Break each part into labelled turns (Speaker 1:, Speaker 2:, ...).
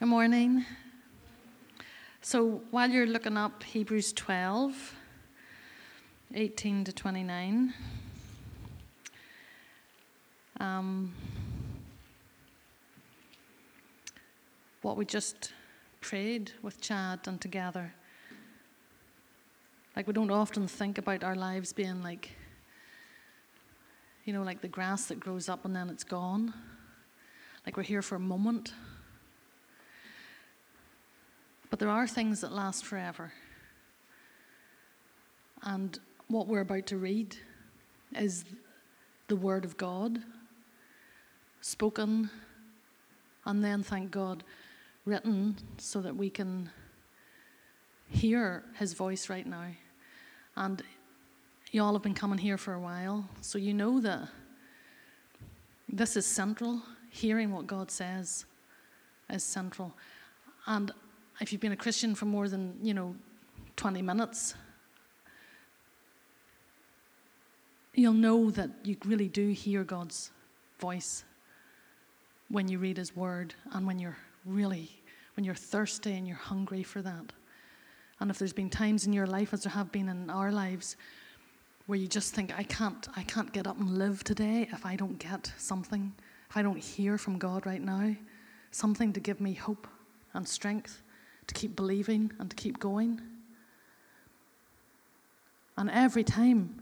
Speaker 1: Good morning. So while you're looking up Hebrews 12, 18 to 29, um, what we just prayed with Chad and together, like we don't often think about our lives being like, you know, like the grass that grows up and then it's gone. Like we're here for a moment but there are things that last forever. And what we're about to read is the Word of God, spoken, and then, thank God, written so that we can hear His voice right now. And you all have been coming here for a while, so you know that this is central. Hearing what God says is central. And if you've been a Christian for more than, you know, 20 minutes, you'll know that you really do hear God's voice when you read His Word and when you're really, when you're thirsty and you're hungry for that. And if there's been times in your life, as there have been in our lives, where you just think, I can't, I can't get up and live today if I don't get something, if I don't hear from God right now, something to give me hope and strength to keep believing and to keep going. And every time,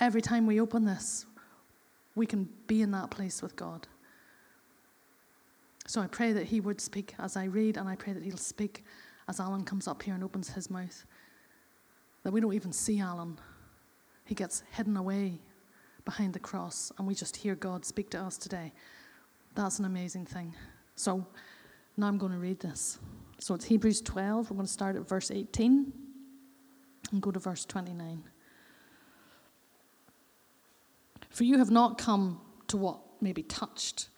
Speaker 1: every time we open this, we can be in that place with God. So I pray that He would speak as I read, and I pray that He'll speak as Alan comes up here and opens his mouth. That we don't even see Alan, he gets hidden away behind the cross, and we just hear God speak to us today. That's an amazing thing. So now I'm going to read this. So it's Hebrews 12. We're going to start at verse 18 and go to verse 29. For you have not come to what may be touched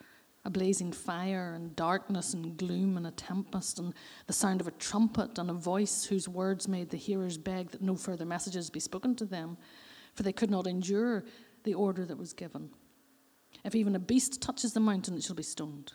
Speaker 1: a blazing fire and darkness and gloom and a tempest and the sound of a trumpet and a voice whose words made the hearers beg that no further messages be spoken to them, for they could not endure the order that was given. If even a beast touches the mountain, it shall be stoned.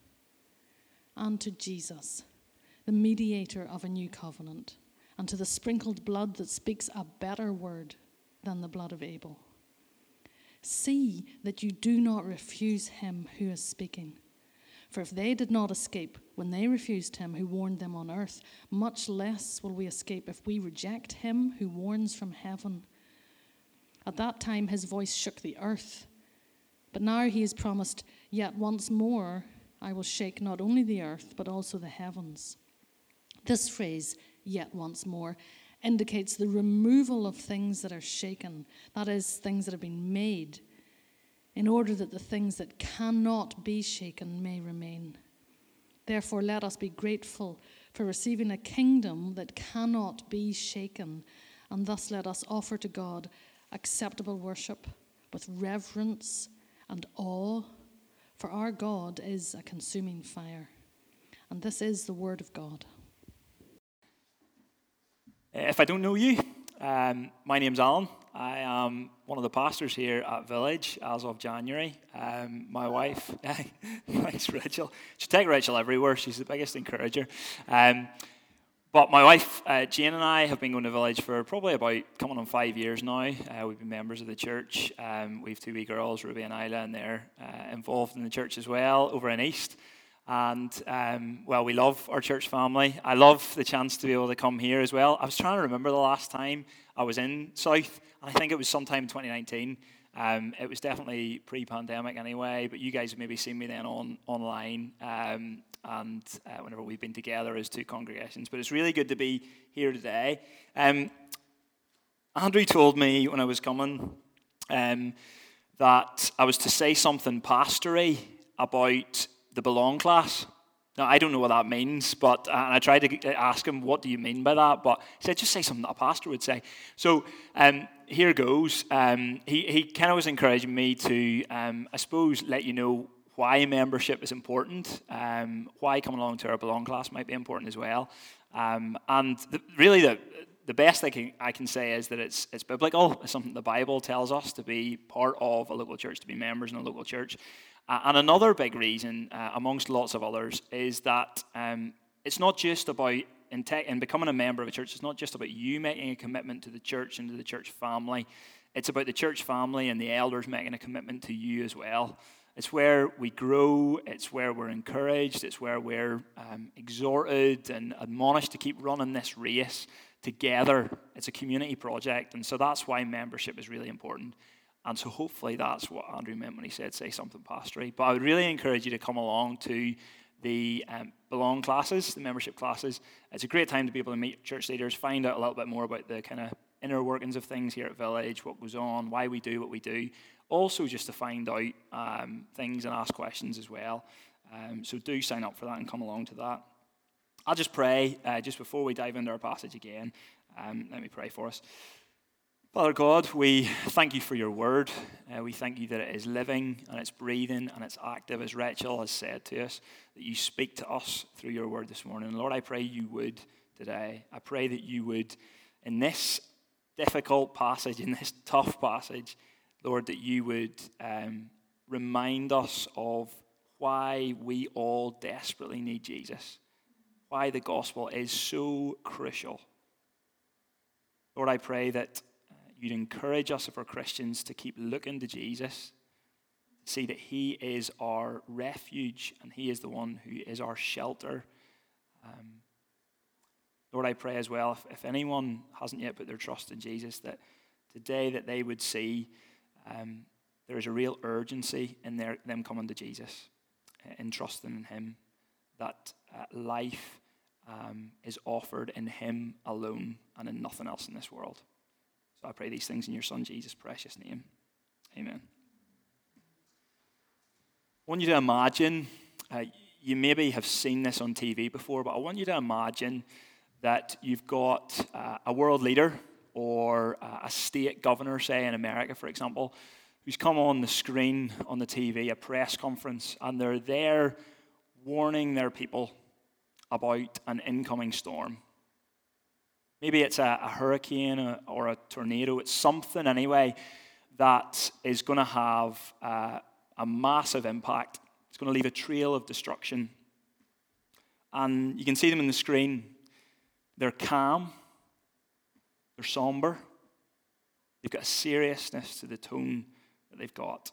Speaker 1: and to Jesus, the mediator of a new covenant, and to the sprinkled blood that speaks a better word than the blood of Abel. See that you do not refuse him who is speaking. For if they did not escape when they refused him who warned them on earth, much less will we escape if we reject him who warns from heaven. At that time his voice shook the earth. But now he has promised, Yet once more I will shake not only the earth, but also the heavens. This phrase, yet once more, indicates the removal of things that are shaken, that is, things that have been made, in order that the things that cannot be shaken may remain. Therefore, let us be grateful for receiving a kingdom that cannot be shaken, and thus let us offer to God acceptable worship with reverence and awe for our God is a consuming fire. And this is the word of God.
Speaker 2: If I don't know you, um, my name's Alan. I am one of the pastors here at Village as of January. Um, my wife, thanks Rachel. She takes Rachel everywhere. She's the biggest encourager. Um, but my wife, uh, Jane, and I have been going to the Village for probably about coming on five years now. Uh, we've been members of the church. Um, we have two wee girls, Ruby and Isla, and they're uh, involved in the church as well over in East. And um, well, we love our church family. I love the chance to be able to come here as well. I was trying to remember the last time I was in South, and I think it was sometime in 2019. Um, it was definitely pre-pandemic anyway, but you guys have maybe seen me then on online. Um, and uh, whenever we've been together as two congregations. But it's really good to be here today. Um, Andrew told me when I was coming um, that I was to say something pastory about the Belong class. Now, I don't know what that means, but uh, and I tried to ask him, what do you mean by that? But he said, just say something that a pastor would say. So um, here goes. Um, he he kind of was encouraging me to, um, I suppose, let you know why membership is important, um, why coming along to our Belong class might be important as well. Um, and the, really, the, the best thing I can say is that it's, it's biblical. It's something the Bible tells us to be part of a local church, to be members in a local church. Uh, and another big reason, uh, amongst lots of others, is that um, it's not just about in, te- in becoming a member of a church, it's not just about you making a commitment to the church and to the church family. It's about the church family and the elders making a commitment to you as well. It's where we grow, it's where we're encouraged, it's where we're um, exhorted and admonished to keep running this race together. It's a community project, and so that's why membership is really important. And so hopefully that's what Andrew meant when he said, say something pastory. But I would really encourage you to come along to the um, Belong classes, the membership classes. It's a great time to be able to meet church leaders, find out a little bit more about the kind of inner workings of things here at Village, what goes on, why we do what we do. Also, just to find out um, things and ask questions as well. Um, so do sign up for that and come along to that. I'll just pray uh, just before we dive into our passage again. Um, let me pray for us. Father God, we thank you for your word. Uh, we thank you that it is living and it's breathing and it's active, as Rachel has said to us, that you speak to us through your word this morning. And Lord, I pray you would today. I pray that you would, in this difficult passage, in this tough passage, Lord, that you would um, remind us of why we all desperately need Jesus, why the gospel is so crucial. Lord, I pray that you'd encourage us, if we're Christians, to keep looking to Jesus, see that He is our refuge and He is the one who is our shelter. Um, Lord, I pray as well, if, if, anyone hasn't yet put their trust in Jesus, that today that they would see um, there is a real urgency in their, them coming to Jesus, in trusting in Him, that uh, life um, is offered in Him alone and in nothing else in this world. So I pray these things in your Son Jesus' precious name. Amen. I want you to imagine, uh, you maybe have seen this on TV before, but I want you to imagine that you've got uh, a world leader or uh, a state governor, say in America, for example, who's come on the screen on the TV, a press conference, and they're there warning their people about an incoming storm. Maybe it's a, a hurricane or a tornado. It's something, anyway, that is going to have uh, a massive impact. It's going to leave a trail of destruction. And you can see them in the screen. They're calm, they're somber, they've got a seriousness to the tone that they've got.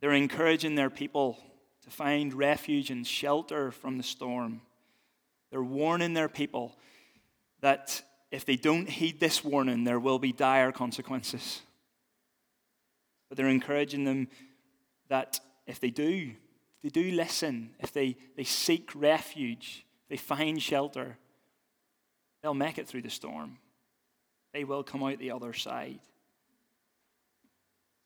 Speaker 2: They're encouraging their people to find refuge and shelter from the storm. They're warning their people that if they don't heed this warning, there will be dire consequences. But they're encouraging them that if they do, if they do listen, if they, they seek refuge, they find shelter, they'll make it through the storm. They will come out the other side.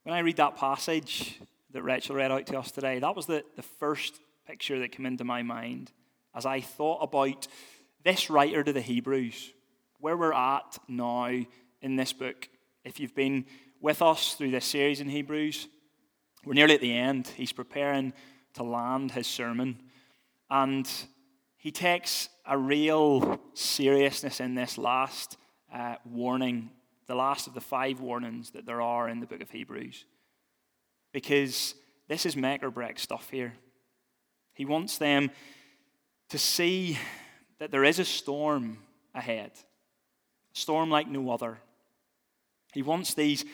Speaker 2: When I read that passage that Rachel read out to us today, that was the, the first picture that came into my mind as I thought about this writer to the Hebrews, where we're at now in this book, if you've been with us through this series in Hebrews, we're nearly at the end. He's preparing to land his sermon. And he takes a real seriousness in this last uh, warning, the last of the five warnings that there are in the book of Hebrews. Because this is make or break stuff here. He wants them to see that there is a storm ahead, a storm like no other. He wants these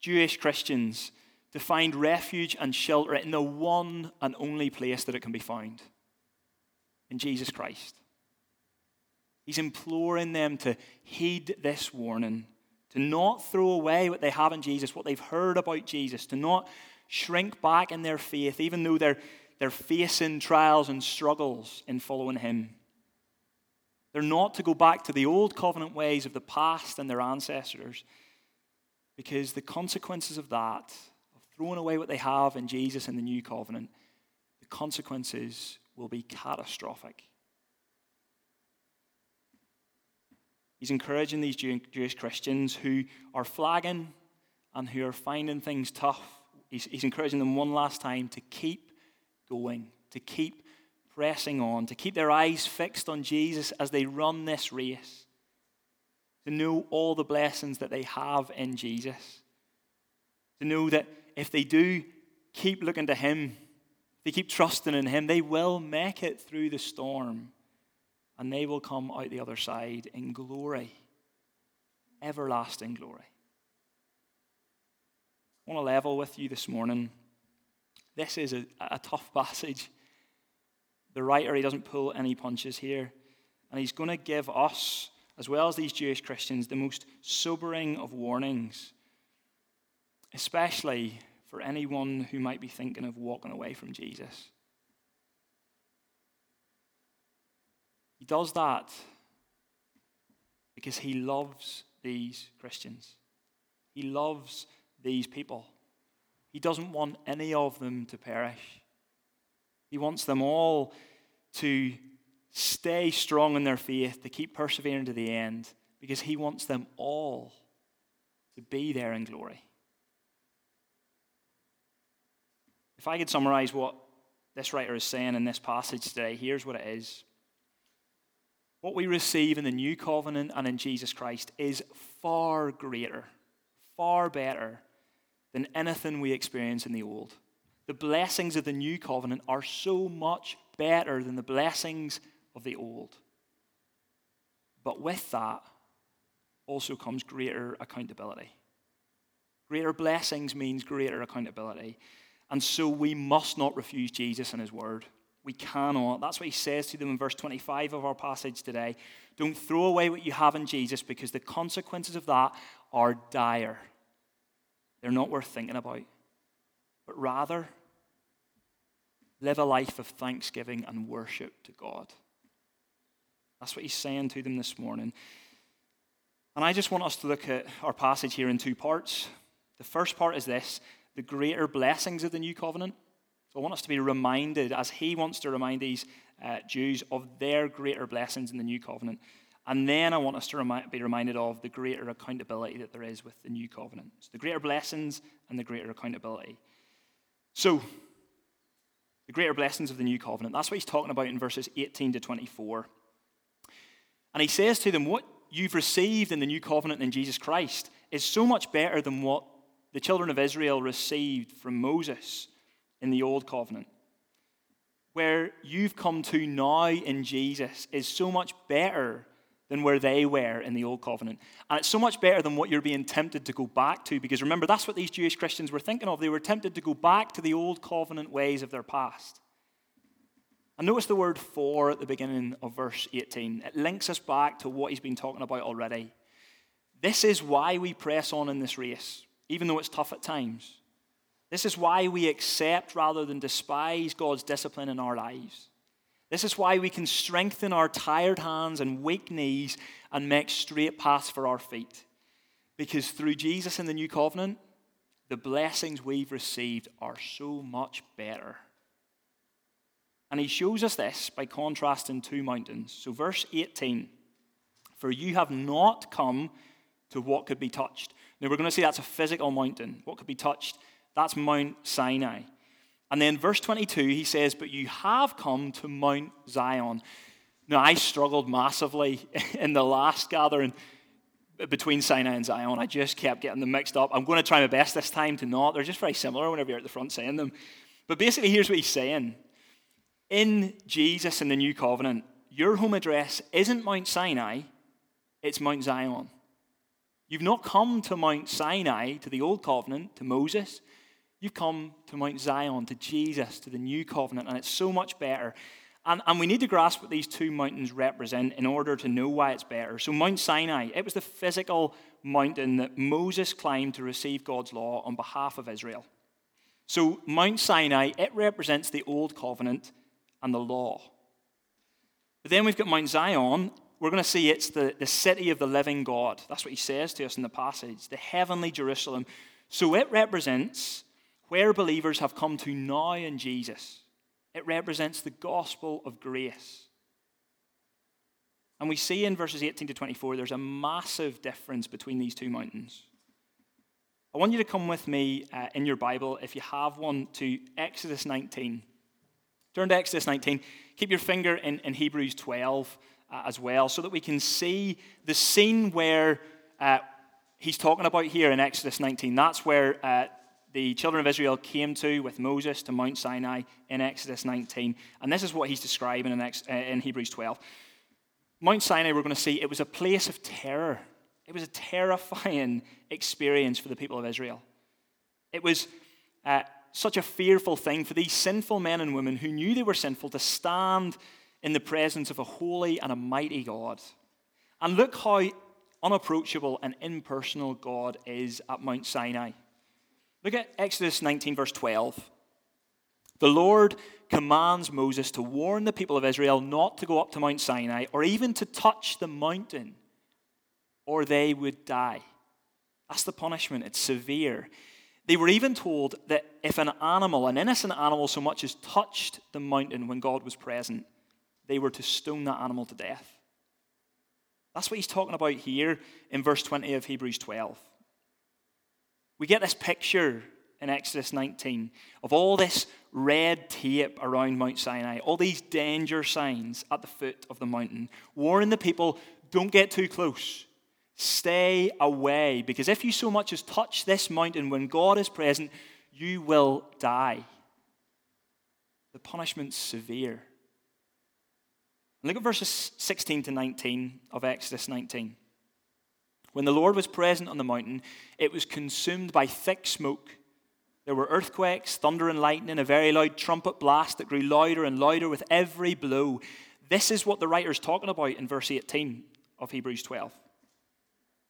Speaker 2: Jewish Christians to find refuge and shelter in the one and only place that it can be found in Jesus Christ. He's imploring them to heed this warning, to not throw away what they have in Jesus, what they've heard about Jesus, to not shrink back in their faith, even though they're, they're facing trials and struggles in following Him. They're not to go back to the old covenant ways of the past and their ancestors, because the consequences of that, of throwing away what they have in Jesus and the new covenant, the consequences will be catastrophic. He's encouraging these Jewish Christians who are flagging and who are finding things tough. He's, he's encouraging them one last time to keep going, to keep pressing on, to keep their eyes fixed on Jesus as they run this race, to know all the blessings that they have in Jesus, to know that if they do keep looking to Him, if they keep trusting in Him, they will make it through the storm and they will come out the other side in glory, everlasting glory. I want to level with you this morning. This is a, a tough passage. The writer, he doesn't pull any punches here. And he's going to give us, as well as these Jewish Christians, the most sobering of warnings, especially for anyone who might be thinking of walking away from Jesus. He does that because he loves these Christians. He loves these people. He doesn't want any of them to perish. He wants them all to stay strong in their faith, to keep persevering to the end, because he wants them all to be there in glory. If I could summarize what this writer is saying in this passage today, here's what it is what we receive in the new covenant and in Jesus Christ is far greater, far better than anything we experience in the old. The blessings of the new covenant are so much better than the blessings of the old. But with that also comes greater accountability. Greater blessings means greater accountability. And so we must not refuse Jesus and his word. We cannot. That's what he says to them in verse 25 of our passage today. Don't throw away what you have in Jesus because the consequences of that are dire. They're not worth thinking about. But rather, live a life of thanksgiving and worship to God. That's what he's saying to them this morning. And I just want us to look at our passage here in two parts. The first part is this the greater blessings of the new covenant. So I want us to be reminded, as he wants to remind these uh, Jews, of their greater blessings in the new covenant. And then I want us to remi- be reminded of the greater accountability that there is with the new covenant. So the greater blessings and the greater accountability. So, the greater blessings of the new covenant. That's what he's talking about in verses 18 to 24. And he says to them, What you've received in the new covenant in Jesus Christ is so much better than what the children of Israel received from Moses in the Old Covenant. Where you've come to now in Jesus is so much better than where they were in the Old Covenant. And it's so much better than what you're being tempted to go back to, because remember, that's what these Jewish Christians were thinking of. They were tempted to go back to the Old Covenant ways of their past. And notice the word for at the beginning of verse 18. It links us back to what he's been talking about already. This is why we press on in this race, even though it's tough at times. This is why we accept rather than despise God's discipline in our lives. This is why we can strengthen our tired hands and weak knees and make straight paths for our feet. Because through Jesus in the new covenant, the blessings we've received are so much better. And he shows us this by contrasting two mountains. So, verse 18 For you have not come to what could be touched. Now, we're going to see that's a physical mountain. What could be touched? That's Mount Sinai. And then verse 22, he says, But you have come to Mount Zion. Now, I struggled massively in the last gathering between Sinai and Zion. I just kept getting them mixed up. I'm going to try my best this time to not. They're just very similar whenever you're at the front saying them. But basically, here's what he's saying In Jesus in the new covenant, your home address isn't Mount Sinai, it's Mount Zion. You've not come to Mount Sinai, to the old covenant, to Moses. You've come to Mount Zion, to Jesus, to the new covenant, and it's so much better. And, and we need to grasp what these two mountains represent in order to know why it's better. So, Mount Sinai, it was the physical mountain that Moses climbed to receive God's law on behalf of Israel. So, Mount Sinai, it represents the old covenant and the law. But then we've got Mount Zion. We're going to see it's the, the city of the living God. That's what he says to us in the passage, the heavenly Jerusalem. So, it represents where believers have come to now in Jesus. it represents the gospel of grace. And we see in verses 18 to 24, there's a massive difference between these two mountains. I want you to come with me uh, in your Bible, if you have one, to Exodus 19. Turn to Exodus 19. Keep your finger in, in Hebrews 12 uh, as well, so that we can see the scene where uh, he's talking about here in Exodus 19. That's where uh, the children of Israel came to with Moses to Mount Sinai in Exodus 19. And this is what he's describing in, Ex- uh, in Hebrews 12. Mount Sinai, we're going to see, it was a place of terror. It was a terrifying experience for the people of Israel. It was uh, such a fearful thing for these sinful men and women who knew they were sinful to stand in the presence of a holy and a mighty God. And look how unapproachable and impersonal God is at Mount Sinai. Look at Exodus 19, verse 12. The Lord commands Moses to warn the people of Israel not to go up to Mount Sinai or even to touch the mountain, or they would die. That's the punishment, it's severe. They were even told that if an animal, an innocent animal, so much as touched the mountain when God was present, they were to stone that animal to death. That's what he's talking about here in verse 20 of Hebrews 12. We get this picture in Exodus 19 of all this red tape around Mount Sinai, all these danger signs at the foot of the mountain, warning the people don't get too close. Stay away, because if you so much as touch this mountain when God is present, you will die. The punishment's severe. Look at verses 16 to 19 of Exodus 19. When the Lord was present on the mountain, it was consumed by thick smoke. There were earthquakes, thunder and lightning, a very loud trumpet blast that grew louder and louder with every blow. This is what the writer's talking about in verse 18 of Hebrews 12.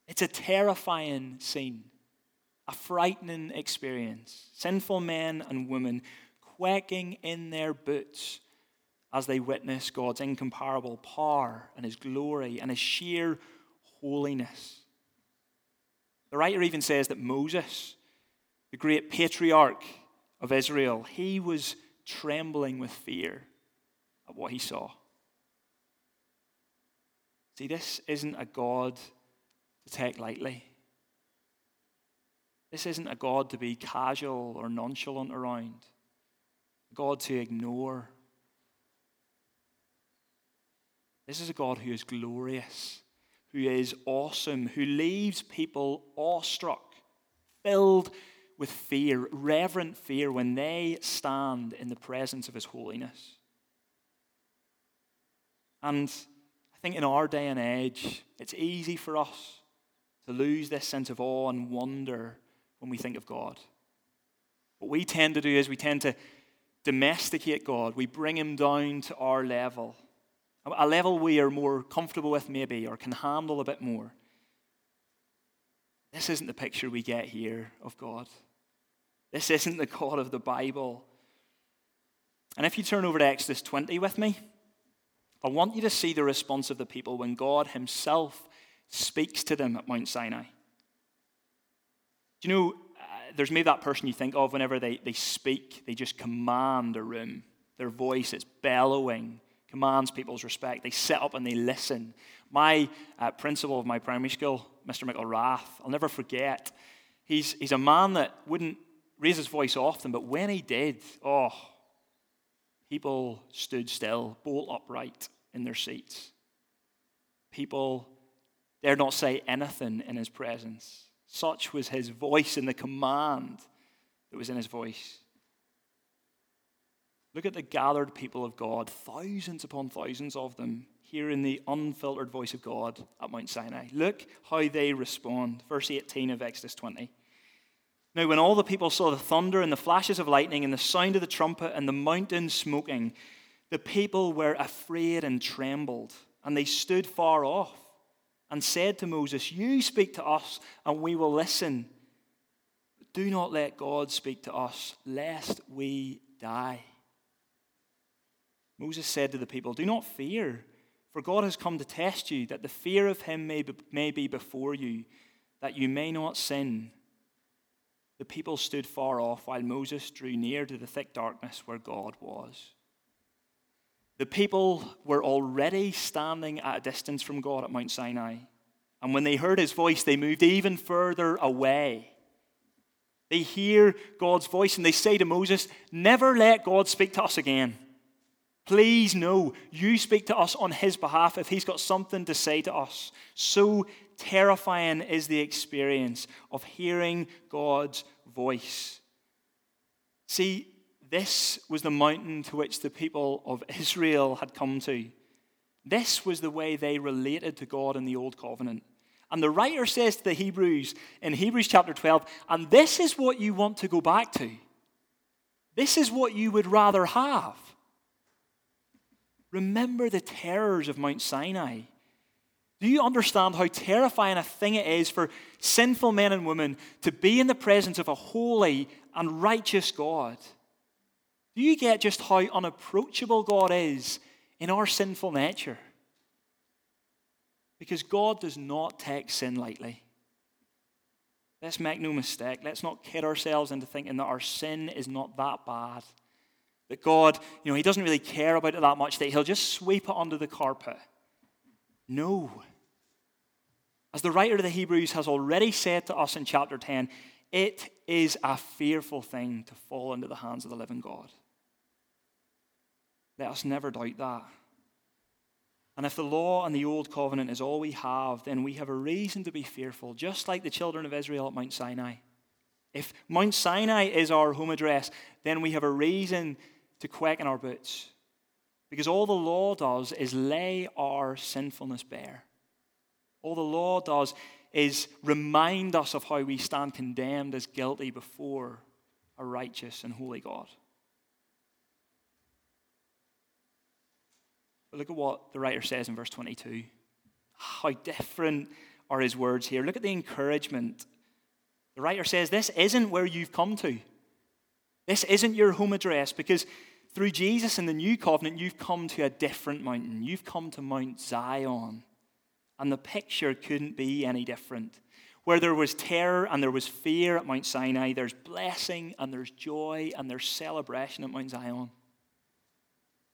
Speaker 2: It's a terrifying scene, a frightening experience. Sinful men and women quaking in their boots as they witness God's incomparable power and his glory and his sheer holiness. The writer even says that Moses, the great patriarch of Israel, he was trembling with fear at what he saw. See, this isn't a God to take lightly. This isn't a God to be casual or nonchalant around, a God to ignore This is a God who is glorious, who is awesome, who leaves people awestruck, filled with fear, reverent fear, when they stand in the presence of His holiness. And I think in our day and age, it's easy for us to lose this sense of awe and wonder when we think of God. What we tend to do is we tend to domesticate God, we bring Him down to our level a level we are more comfortable with, maybe, or can handle a bit more. This isn't the picture we get here of God. This isn't the God of the Bible. And if you turn over to Exodus 20 with me, I want you to see the response of the people when God Himself speaks to them at Mount Sinai. Do you know, uh, there's maybe that person you think of whenever they, they speak, they just command a room. Their voice is bellowing, commands people's respect. They sit up and they listen. My uh, principal of my primary school, Mr. Michael McElrath, I'll never forget. He's, he's a man that wouldn't raise his voice often, but when he did, oh, people stood still, bolt upright in their seats. People dared not say anything in his presence. Such was his voice and the command that was in his voice. Look at the gathered people of God, thousands upon thousands of them, hearing the unfiltered voice of God at Mount Sinai. Look how they respond. Verse 18 of Exodus 20. Now, when all the people saw the thunder and the flashes of lightning and the sound of the trumpet and the mountain smoking, the people were afraid and trembled, and they stood far off and said to Moses, You speak to us, and we will listen. do not let God speak to us, lest we die. Moses said to the people, Do not fear, for God has come to test you, that the fear of him may be, may be before you, that you may not sin. The people stood far off while Moses drew near to the thick darkness where God was. The people were already standing at a distance from God at Mount Sinai. And when they heard his voice, they moved even further away. They hear God's voice and they say to Moses, Never let God speak to us again. Please, know you speak to us on his behalf if he's got something to say to us. So terrifying is the experience of hearing God's voice. See, this was the mountain to which the people of Israel had come to. This was the way they related to God in the Old Covenant. And the writer says to the Hebrews in Hebrews chapter 12, and this is what you want to go back to. This is what you would rather have. Remember the terrors of Mount Sinai. Do you understand how terrifying a thing it is for sinful men and women to be in the presence of a holy and righteous God? Do you get just how unapproachable God is in our sinful nature? Because God does not take sin lightly. Let's make no mistake. Let's not kid ourselves into thinking that our sin is not that bad. That God, you know, He doesn't really care about it that much, that He'll just sweep it under the carpet. No. As the writer of the Hebrews has already said to us in chapter 10, it is a fearful thing to fall into the hands of the living God. Let us never doubt that. And if the law and the old covenant is all we have, then we have a reason to be fearful, just like the children of Israel at Mount Sinai. If Mount Sinai is our home address, then we have a reason to quake in our boots. Because all the law does is lay our sinfulness bare. All the law does is remind us of how we stand condemned as guilty before a righteous and holy God. But look at what the writer says in verse 22. How different are his words here. Look at the encouragement. The writer says, This isn't where you've come to. This isn't your home address because through Jesus in the new covenant, you've come to a different mountain. You've come to Mount Zion. And the picture couldn't be any different. Where there was terror and there was fear at Mount Sinai, there's blessing and there's joy and there's celebration at Mount Zion.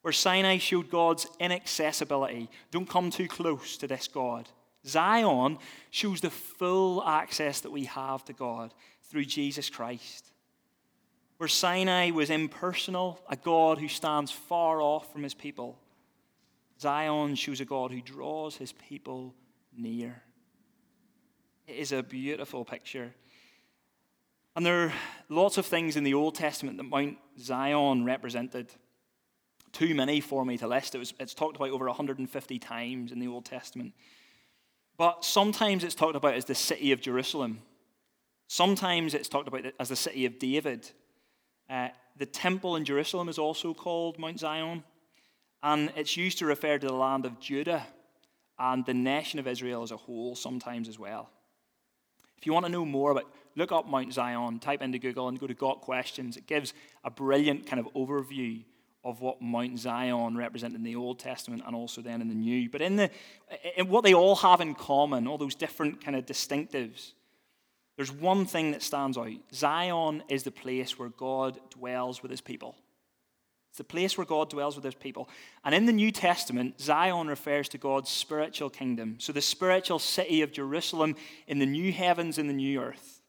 Speaker 2: Where Sinai showed God's inaccessibility, don't come too close to this God. Zion shows the full access that we have to God through Jesus Christ. Where Sinai was impersonal, a God who stands far off from his people, Zion shows a God who draws his people near. It is a beautiful picture. And there are lots of things in the Old Testament that Mount Zion represented. Too many for me to list. It was, it's talked about over 150 times in the Old Testament. But sometimes it's talked about as the city of Jerusalem. Sometimes it's talked about as the city of David. Uh, the temple in Jerusalem is also called Mount Zion, and it's used to refer to the land of Judah and the nation of Israel as a whole sometimes as well. If you want to know more about, look up Mount Zion, type into Google and go to Got Questions. It gives a brilliant kind of overview of what Mount Zion represented in the Old Testament and also then in the New. But in the in what they all have in common, all those different kind of distinctives, there's one thing that stands out Zion is the place where God dwells with his people. It's the place where God dwells with his people. And in the New Testament, Zion refers to God's spiritual kingdom. So the spiritual city of Jerusalem in the new heavens and the new earth.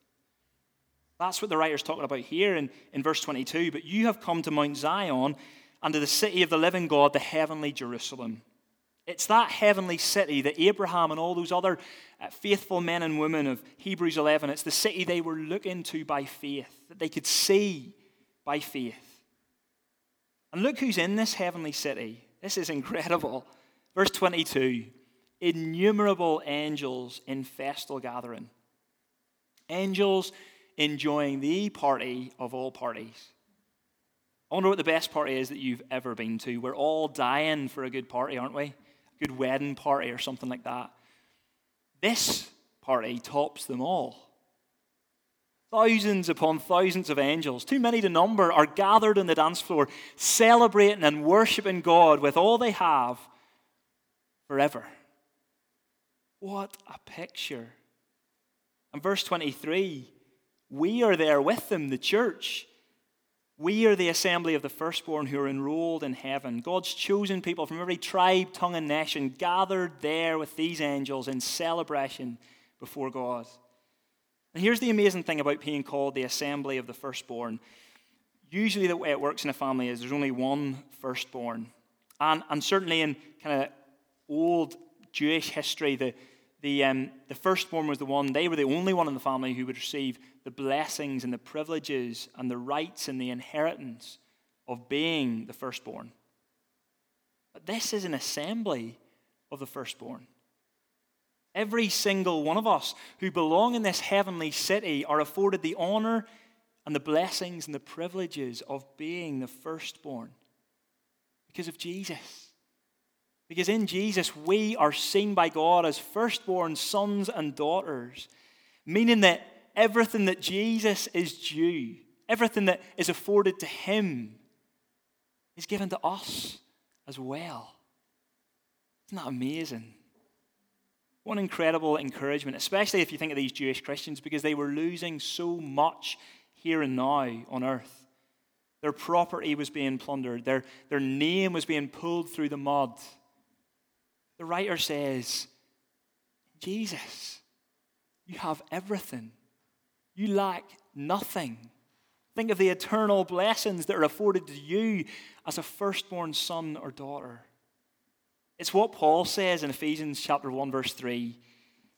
Speaker 2: That's what the writer's talking about here in, in verse 22. But you have come to Mount Zion and to the city of the living God, the heavenly Jerusalem it's that heavenly city that Abraham and all those other uh, faithful men and women of Hebrews 11, it's the city they were looking to by faith, that they could see by faith. And look who's in this heavenly city. This is incredible. Verse 22 innumerable angels in festal gathering. Angels enjoying the party of all parties. I wonder what the best party is that you've ever been to. We're all dying for a good party, aren't we? Good wedding party or something like that. This party tops them all. Thousands upon thousands of angels, too many to number, are gathered on the dance floor, celebrating and worshiping God with all they have forever. What a picture. And verse 23 we are there with them, the church. We are the assembly of the firstborn who are enrolled in heaven. God's chosen people from every tribe, tongue, and nation gathered there with these angels in celebration before God. And here's the amazing thing about being called the assembly of the firstborn. Usually, the way it works in a family is there's only one firstborn. And, and certainly in kind of old Jewish history, the, the, um, the firstborn was the one, they were the only one in the family who would receive the blessings and the privileges and the rights and the inheritance of being the firstborn. But this is an assembly of the firstborn. Every single one of us who belong in this heavenly city are afforded the honor and the blessings and the privileges of being the firstborn because of Jesus. Because in Jesus, we are seen by God as firstborn sons and daughters, meaning that everything that Jesus is due, everything that is afforded to him, is given to us as well. Isn't that amazing? One incredible encouragement, especially if you think of these Jewish Christians, because they were losing so much here and now on earth. Their property was being plundered, their, their name was being pulled through the mud. The writer says, Jesus, you have everything. You lack nothing. Think of the eternal blessings that are afforded to you as a firstborn son or daughter. It's what Paul says in Ephesians chapter 1, verse 3,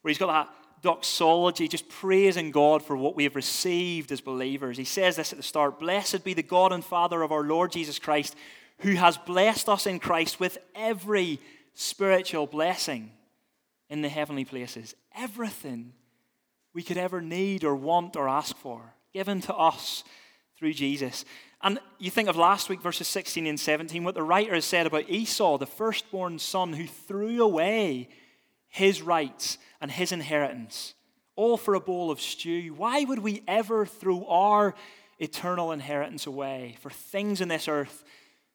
Speaker 2: where he's got that doxology, just praising God for what we have received as believers. He says this at the start Blessed be the God and Father of our Lord Jesus Christ, who has blessed us in Christ with every spiritual blessing in the heavenly places. Everything we could ever need or want or ask for, given to us through Jesus. And you think of last week, verses 16 and 17, what the writer has said about Esau, the firstborn son who threw away his rights and his inheritance, all for a bowl of stew. Why would we ever throw our eternal inheritance away for things in this earth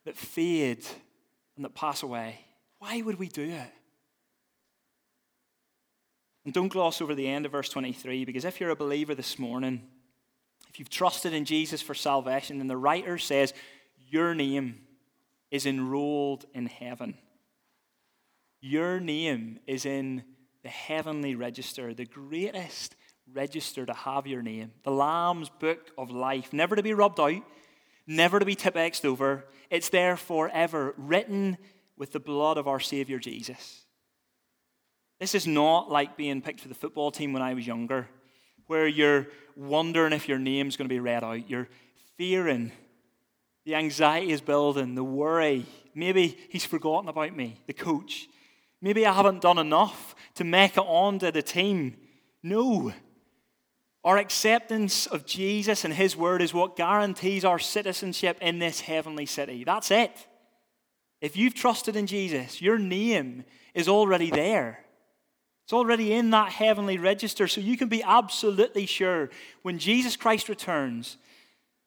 Speaker 2: that fade and that pass away? Why would we do it? And don't gloss over the end of verse 23, because if you're a believer this morning, if you've trusted in Jesus for salvation, then the writer says your name is enrolled in heaven. Your name is in the heavenly register, the greatest register to have your name, the Lamb's book of life, never to be rubbed out, never to be tipexed over. It's there forever, written with the blood of our Savior Jesus. This is not like being picked for the football team when I was younger, where you're wondering if your name's going to be read out. You're fearing. The anxiety is building, the worry. Maybe he's forgotten about me, the coach. Maybe I haven't done enough to make it onto the team. No. Our acceptance of Jesus and his word is what guarantees our citizenship in this heavenly city. That's it. If you've trusted in Jesus, your name is already there. It's already in that heavenly register, so you can be absolutely sure when Jesus Christ returns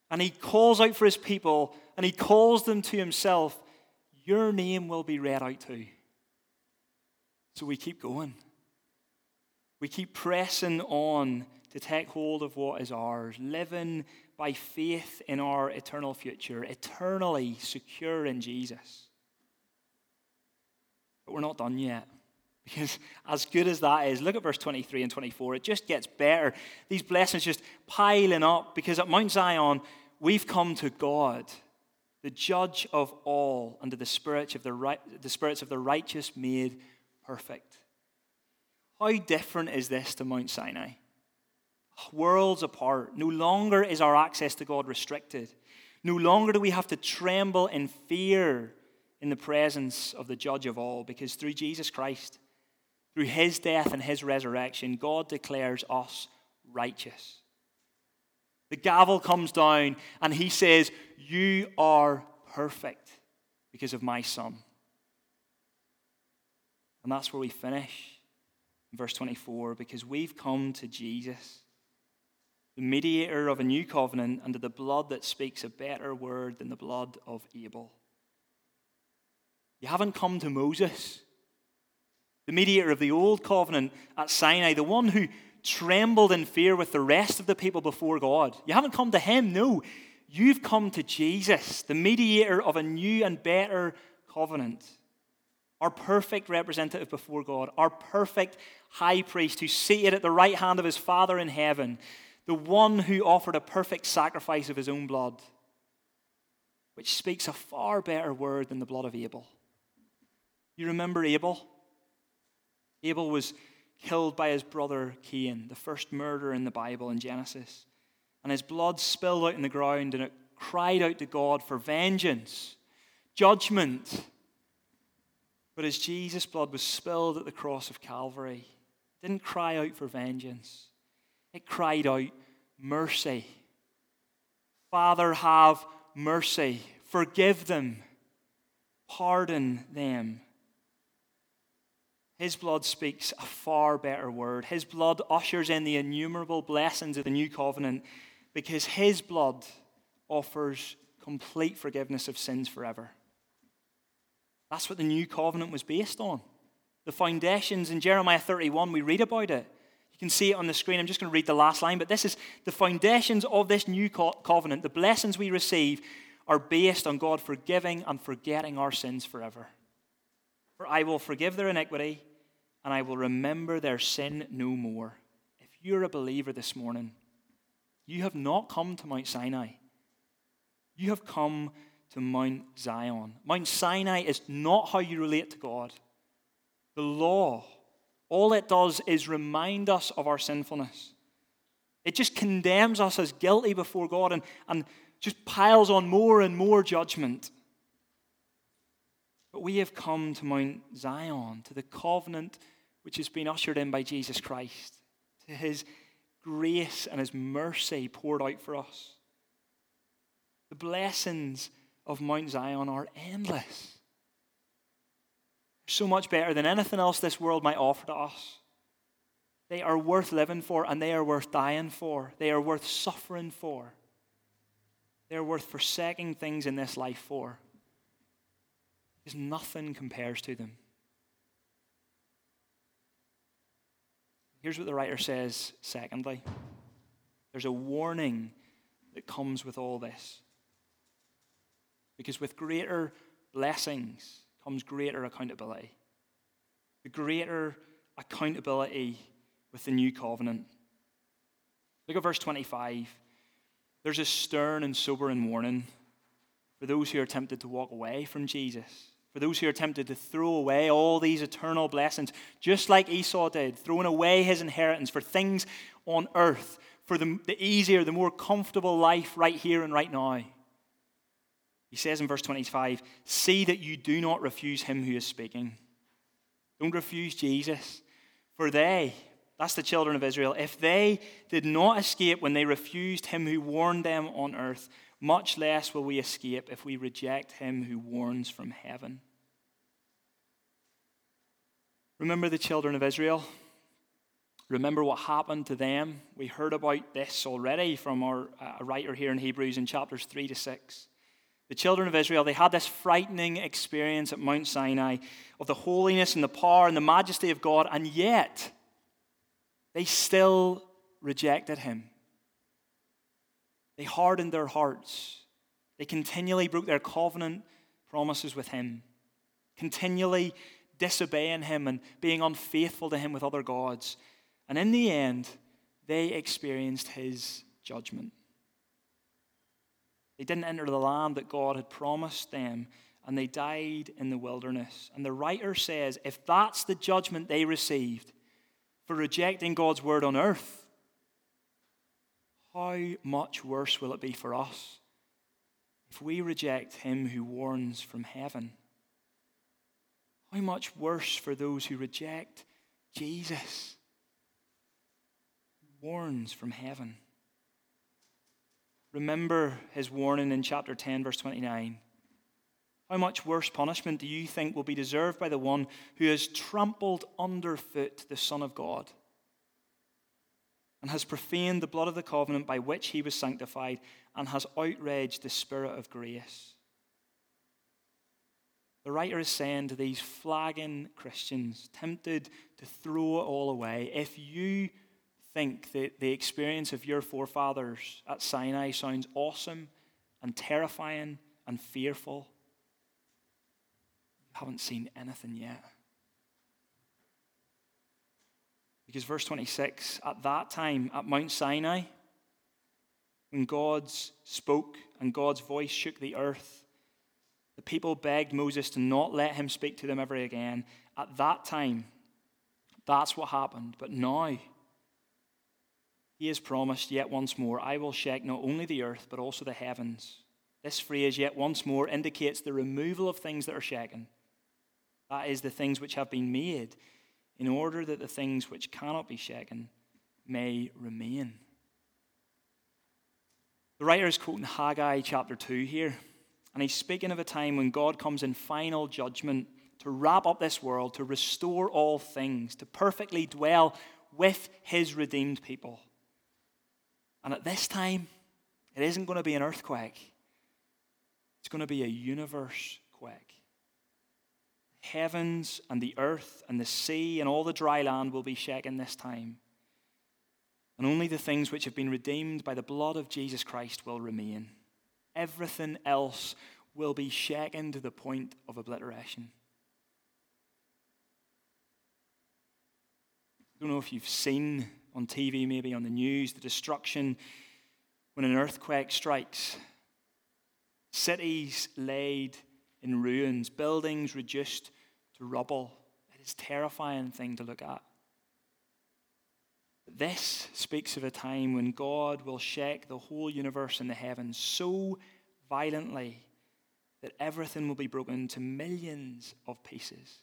Speaker 2: and he calls out for his people and he calls them to himself, your name will be read out too. So we keep going. We keep pressing on to take hold of what is ours, living by faith in our eternal future, eternally secure in Jesus. But we're not done yet. Because as good as that is, look at verse 23 and 24. It just gets better. These blessings just piling up because at Mount Zion, we've come to God, the judge of all, under the spirits of the, right, the spirits of the righteous made perfect. How different is this to Mount Sinai? Worlds apart. No longer is our access to God restricted. No longer do we have to tremble in fear in the presence of the judge of all because through Jesus Christ, through his death and his resurrection, God declares us righteous. The gavel comes down and he says, You are perfect because of my son. And that's where we finish in verse 24 because we've come to Jesus, the mediator of a new covenant, under the blood that speaks a better word than the blood of Abel. You haven't come to Moses, the mediator of the old covenant at Sinai, the one who trembled in fear with the rest of the people before God. You haven't come to him, no. You've come to Jesus, the mediator of a new and better covenant, our perfect representative before God, our perfect high priest who's seated at the right hand of his Father in heaven, the one who offered a perfect sacrifice of his own blood, which speaks a far better word than the blood of Abel. You remember Abel? Abel was killed by his brother Cain, the first murder in the Bible in Genesis. And his blood spilled out in the ground and it cried out to God for vengeance, judgment. But as Jesus' blood was spilled at the cross of Calvary, it didn't cry out for vengeance, it cried out mercy. Father, have mercy. Forgive them. Pardon them. His blood speaks a far better word. His blood ushers in the innumerable blessings of the new covenant because His blood offers complete forgiveness of sins forever. That's what the new covenant was based on. The foundations in Jeremiah 31, we read about it. You can see it on the screen. I'm just going to read the last line, but this is the foundations of this new covenant. The blessings we receive are based on God forgiving and forgetting our sins forever. For I will forgive their iniquity and I will remember their sin no more. If you're a believer this morning, you have not come to Mount Sinai. You have come to Mount Zion. Mount Sinai is not how you relate to God. The law, all it does is remind us of our sinfulness. It just condemns us as guilty before God and, and just piles on more and more judgment. But we have come to Mount Zion, to the covenant which has been ushered in by Jesus Christ, to his grace and his mercy poured out for us. The blessings of Mount Zion are endless. So much better than anything else this world might offer to us. They are worth living for and they are worth dying for. They are worth suffering for. They are worth forsaking things in this life for. Because nothing compares to them. Here's what the writer says, secondly there's a warning that comes with all this. Because with greater blessings comes greater accountability. The greater accountability with the new covenant. Look at verse 25. There's a stern and sobering warning for those who are tempted to walk away from Jesus for those who are tempted to throw away all these eternal blessings, just like Esau did, throwing away his inheritance for things on earth, for the, the easier, the more comfortable life right here and right now. He says in verse 25, See that you do not refuse him who is speaking. Don't refuse Jesus. For they, that's the children of Israel, if they did not escape when they refused him who warned them on earth, much less will we escape if we reject him who warns from heaven. Remember the children of Israel? Remember what happened to them? We heard about this already from our uh, writer here in Hebrews in chapters 3 to 6. The children of Israel, they had this frightening experience at Mount Sinai of the holiness and the power and the majesty of God, and yet they still rejected him. They hardened their hearts. They continually broke their covenant promises with him, continually disobeying him and being unfaithful to him with other gods. And in the end, they experienced his judgment. They didn't enter the land that God had promised them, and they died in the wilderness. And the writer says if that's the judgment they received for rejecting God's word on earth, how much worse will it be for us if we reject him who warns from heaven? How much worse for those who reject Jesus? He warns from heaven. Remember his warning in chapter 10, verse 29. How much worse punishment do you think will be deserved by the one who has trampled underfoot the Son of God and has profaned the blood of the covenant by which he was sanctified and has outraged the Spirit of grace? The writer is saying to these flagging Christians, tempted to throw it all away, if you think that the experience of your forefathers at Sinai sounds awesome and terrifying and fearful. You haven't seen anything yet. Because verse 26, at that time, at Mount Sinai, when God spoke and God's voice shook the earth, the people begged Moses to not let him speak to them ever again. At that time, that's what happened. But now, he has promised yet once more, I will shake not only the earth, but also the heavens. This phrase, yet once more, indicates the removal of things that are shaken. That is, the things which have been made, in order that the things which cannot be shaken may remain. The writer is quoting Haggai chapter 2 here, and he's speaking of a time when God comes in final judgment to wrap up this world, to restore all things, to perfectly dwell with his redeemed people. And at this time, it isn't going to be an earthquake, it's going to be a universe. Heavens and the earth and the sea and all the dry land will be shaken this time. And only the things which have been redeemed by the blood of Jesus Christ will remain. Everything else will be shaken to the point of obliteration. I don't know if you've seen on TV, maybe on the news, the destruction when an earthquake strikes. Cities laid in ruins, buildings reduced to rubble. It is a terrifying thing to look at. This speaks of a time when God will shake the whole universe and the heavens so violently that everything will be broken to millions of pieces.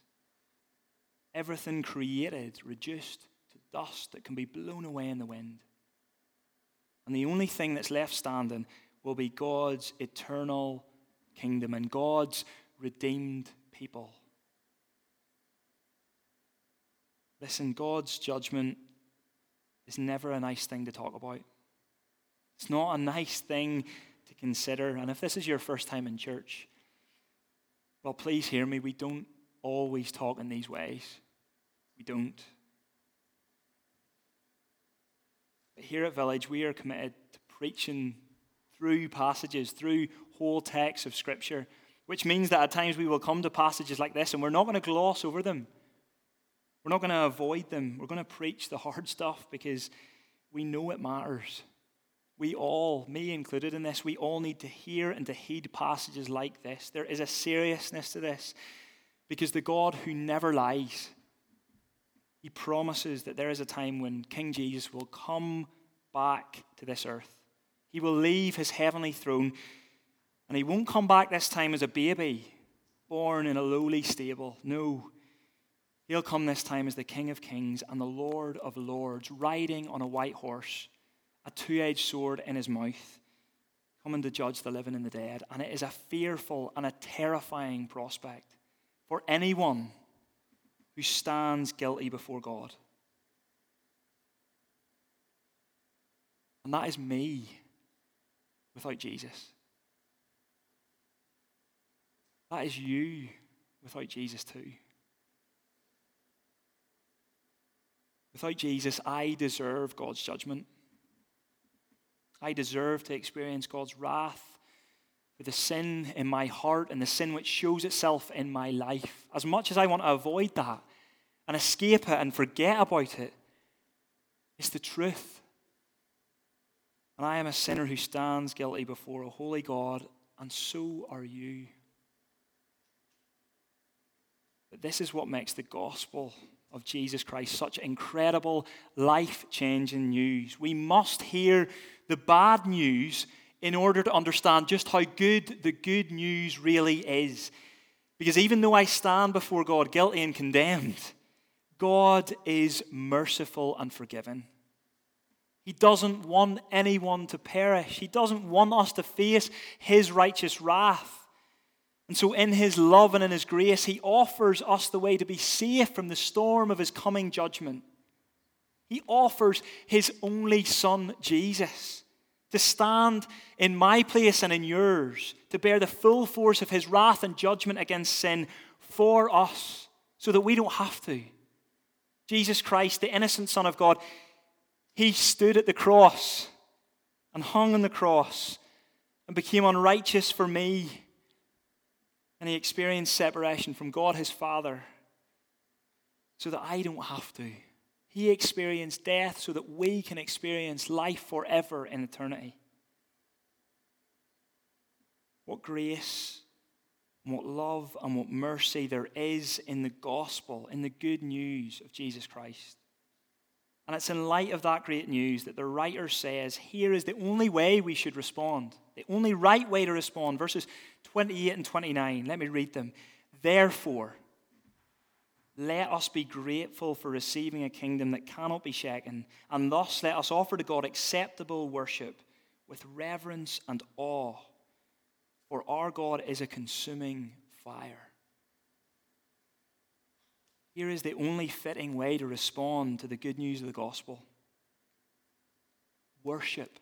Speaker 2: Everything created reduced to dust that can be blown away in the wind. And the only thing that's left standing will be God's eternal kingdom and God's redeemed people. Listen, God's judgment is never a nice thing to talk about. It's not a nice thing to consider. And if this is your first time in church, well, please hear me. We don't always talk in these ways. We don't. But here at Village, we are committed to preaching through passages, through whole texts of Scripture, which means that at times we will come to passages like this and we're not going to gloss over them. We're not going to avoid them. We're going to preach the hard stuff because we know it matters. We all, me included in this, we all need to hear and to heed passages like this. There is a seriousness to this because the God who never lies, he promises that there is a time when King Jesus will come back to this earth. He will leave his heavenly throne and he won't come back this time as a baby born in a lowly stable. No, He'll come this time as the King of Kings and the Lord of Lords, riding on a white horse, a two edged sword in his mouth, coming to judge the living and the dead. And it is a fearful and a terrifying prospect for anyone who stands guilty before God. And that is me without Jesus. That is you without Jesus, too. Without Jesus, I deserve God's judgment. I deserve to experience God's wrath for the sin in my heart and the sin which shows itself in my life. As much as I want to avoid that and escape it and forget about it, it's the truth. And I am a sinner who stands guilty before a holy God, and so are you. But this is what makes the gospel of Jesus Christ, such incredible, life changing news. We must hear the bad news in order to understand just how good the good news really is. Because even though I stand before God guilty and condemned, God is merciful and forgiving. He doesn't want anyone to perish. He doesn't want us to face his righteous wrath. And so, in his love and in his grace, he offers us the way to be safe from the storm of his coming judgment. He offers his only son, Jesus, to stand in my place and in yours, to bear the full force of his wrath and judgment against sin for us, so that we don't have to. Jesus Christ, the innocent Son of God, he stood at the cross and hung on the cross and became unrighteous for me. And he experienced separation from God, his Father, so that I don't have to. He experienced death so that we can experience life forever in eternity. What grace, what love, and what mercy there is in the gospel, in the good news of Jesus Christ. And it's in light of that great news that the writer says here is the only way we should respond, the only right way to respond. Verses 28 and 29. Let me read them. Therefore, let us be grateful for receiving a kingdom that cannot be shaken, and thus let us offer to God acceptable worship with reverence and awe, for our God is a consuming fire. Here is the only fitting way to respond to the good news of the gospel worship,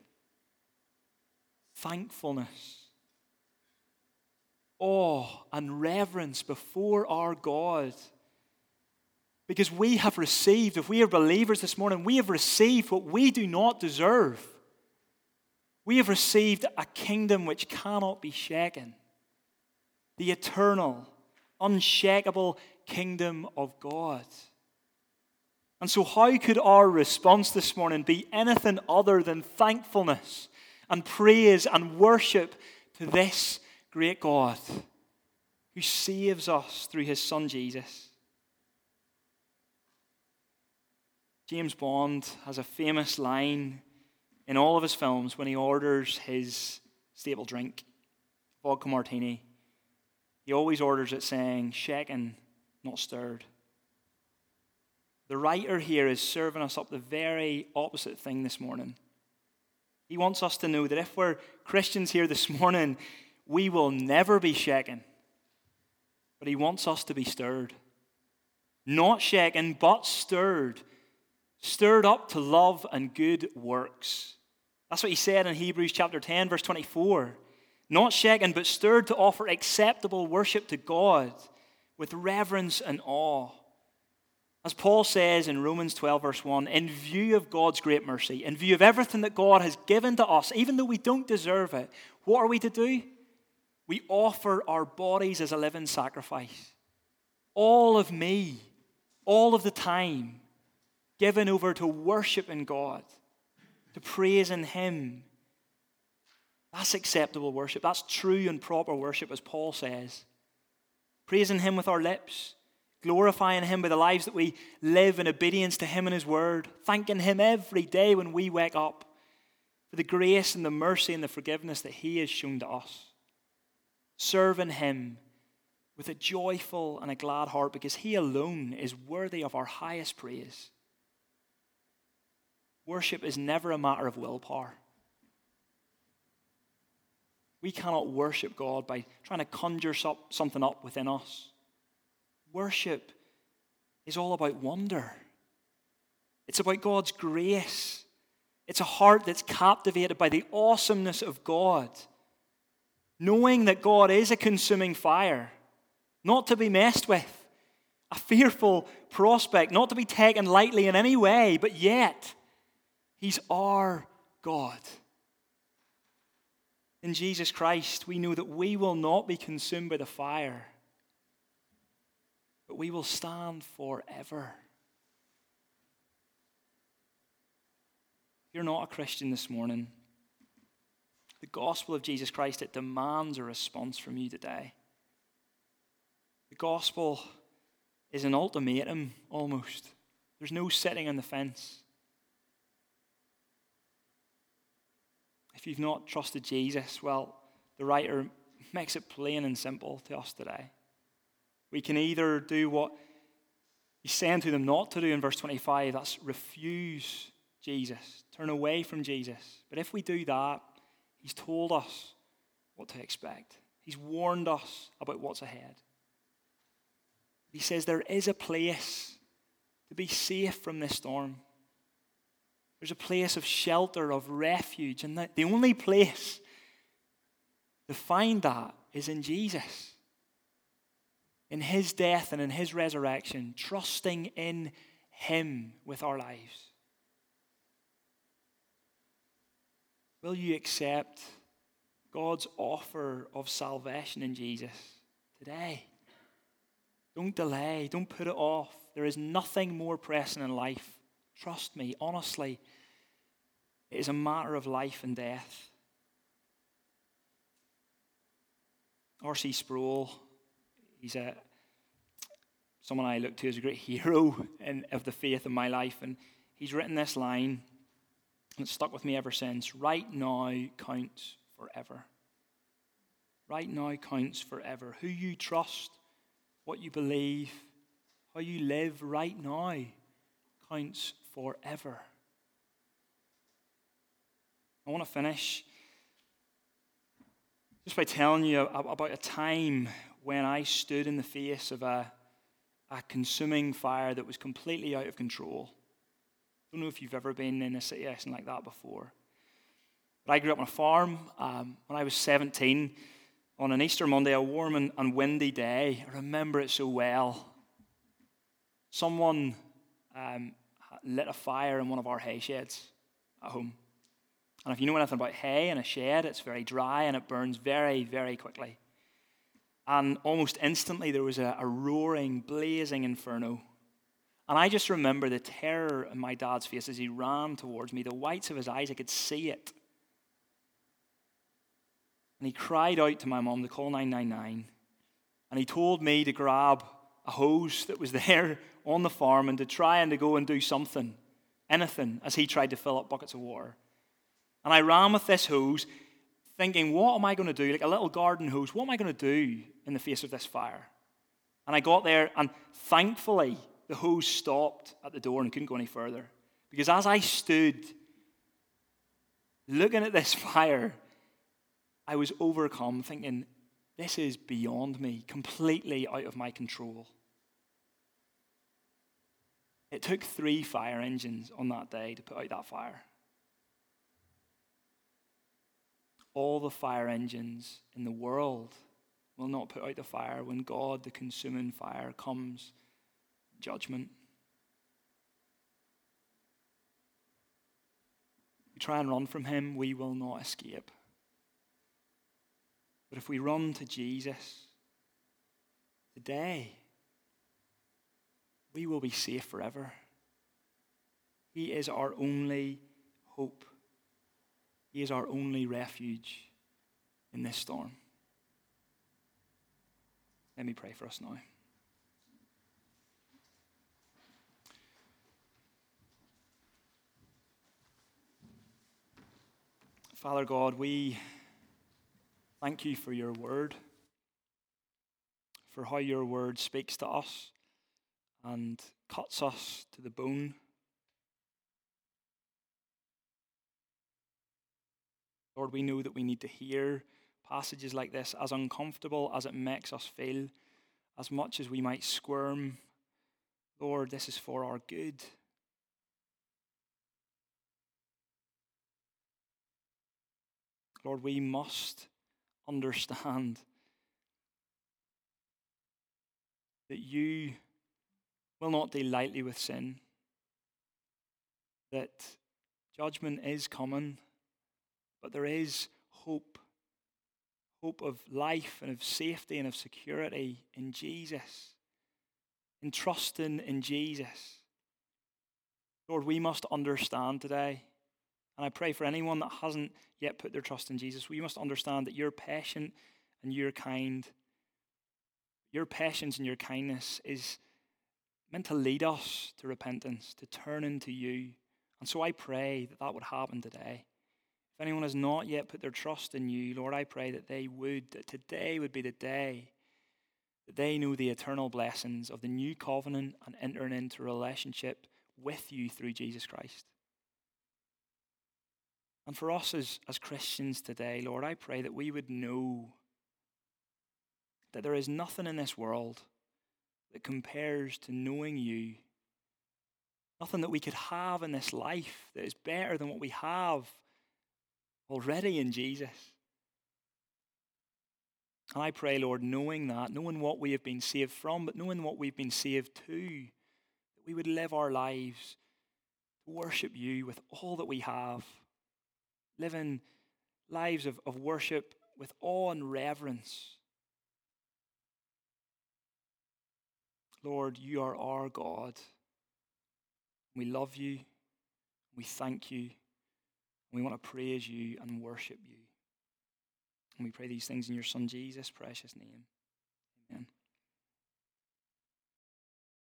Speaker 2: thankfulness, awe, and reverence before our God. Because we have received, if we are believers this morning, we have received what we do not deserve. We have received a kingdom which cannot be shaken. The eternal, unshakable kingdom of God. And so, how could our response this morning be anything other than thankfulness and praise and worship to this great God who saves us through his Son Jesus? James Bond has a famous line in all of his films when he orders his staple drink, vodka martini. He always orders it saying, shaken not stirred. The writer here is serving us up the very opposite thing this morning. He wants us to know that if we're Christians here this morning, we will never be shaken. But he wants us to be stirred. Not shaken, but stirred. Stirred up to love and good works. That's what he said in Hebrews chapter 10, verse 24. Not shaken, but stirred to offer acceptable worship to God with reverence and awe. As Paul says in Romans 12, verse 1, in view of God's great mercy, in view of everything that God has given to us, even though we don't deserve it, what are we to do? We offer our bodies as a living sacrifice. All of me, all of the time, given over to worshiping God, to praising Him. That's acceptable worship. That's true and proper worship, as Paul says praising Him with our lips, glorifying Him by the lives that we live in obedience to Him and His Word, thanking Him every day when we wake up for the grace and the mercy and the forgiveness that He has shown to us, serving Him with a joyful and a glad heart because He alone is worthy of our highest praise. Worship is never a matter of willpower. We cannot worship God by trying to conjure something up within us. Worship is all about wonder, it's about God's grace. It's a heart that's captivated by the awesomeness of God, knowing that God is a consuming fire, not to be messed with, a fearful prospect, not to be taken lightly in any way, but yet, He's our God. In Jesus Christ, we know that we will not be consumed by the fire, but we will stand forever. If you're not a Christian this morning, the gospel of Jesus Christ, it demands a response from you today. The gospel is an ultimatum almost. There's no sitting on the fence. If you've not trusted Jesus, well, the writer makes it plain and simple to us today. We can either do what he's saying to them not to do in verse 25, that's refuse Jesus, turn away from Jesus. But if we do that, he's told us what to expect, he's warned us about what's ahead. He says there is a place to be safe from this storm. There's a place of shelter, of refuge. And the only place to find that is in Jesus. In his death and in his resurrection, trusting in him with our lives. Will you accept God's offer of salvation in Jesus today. Don't delay, don't put it off. There is nothing more pressing in life. Trust me, honestly. It is a matter of life and death. R.C. Sproul, he's a, someone I look to as a great hero in, of the faith in my life, and he's written this line, it's stuck with me ever since. Right now counts forever. Right now counts forever. Who you trust, what you believe, how you live right now counts forever. I want to finish just by telling you about a time when I stood in the face of a, a consuming fire that was completely out of control. Don't know if you've ever been in a situation like that before. But I grew up on a farm. Um, when I was 17, on an Easter Monday, a warm and, and windy day, I remember it so well. Someone um, lit a fire in one of our hay sheds at home. And if you know anything about hay in a shed, it's very dry and it burns very, very quickly. And almost instantly, there was a, a roaring, blazing inferno. And I just remember the terror in my dad's face as he ran towards me, the whites of his eyes, I could see it. And he cried out to my mom to call 999. And he told me to grab a hose that was there on the farm and to try and to go and do something, anything, as he tried to fill up buckets of water. And I ran with this hose, thinking, what am I going to do? Like a little garden hose, what am I going to do in the face of this fire? And I got there, and thankfully, the hose stopped at the door and couldn't go any further. Because as I stood looking at this fire, I was overcome, thinking, this is beyond me, completely out of my control. It took three fire engines on that day to put out that fire. All the fire engines in the world will not put out the fire when God, the consuming fire, comes judgment. We try and run from him, we will not escape. But if we run to Jesus today, we will be safe forever. He is our only hope. He is our only refuge in this storm. Let me pray for us now. Father God, we thank you for your word, for how your word speaks to us and cuts us to the bone. Lord, we know that we need to hear passages like this, as uncomfortable as it makes us feel, as much as we might squirm. Lord, this is for our good. Lord, we must understand that you will not deal lightly with sin, that judgment is coming, but there is hope hope of life and of safety and of security in Jesus, in trusting in Jesus. Lord, we must understand today, and I pray for anyone that hasn't yet put their trust in Jesus, we must understand that you're patient and you're kind. Your patience and your kindness is meant to lead us to repentance, to turn into you. And so I pray that that would happen today. If anyone has not yet put their trust in you, Lord, I pray that they would, that today would be the day that they know the eternal blessings of the new covenant and entering into relationship with you through Jesus Christ. And for us as, as Christians today, Lord, I pray that we would know that there is nothing in this world that compares to knowing you. Nothing that we could have in this life that is better than what we have already in Jesus. And I pray, Lord, knowing that, knowing what we have been saved from, but knowing what we've been saved to, that we would live our lives to worship you with all that we have, living lives of, of worship with awe and reverence. Lord, you are our God. We love you. We thank you. We want to praise you and worship you. And we pray these things in your Son Jesus' precious name.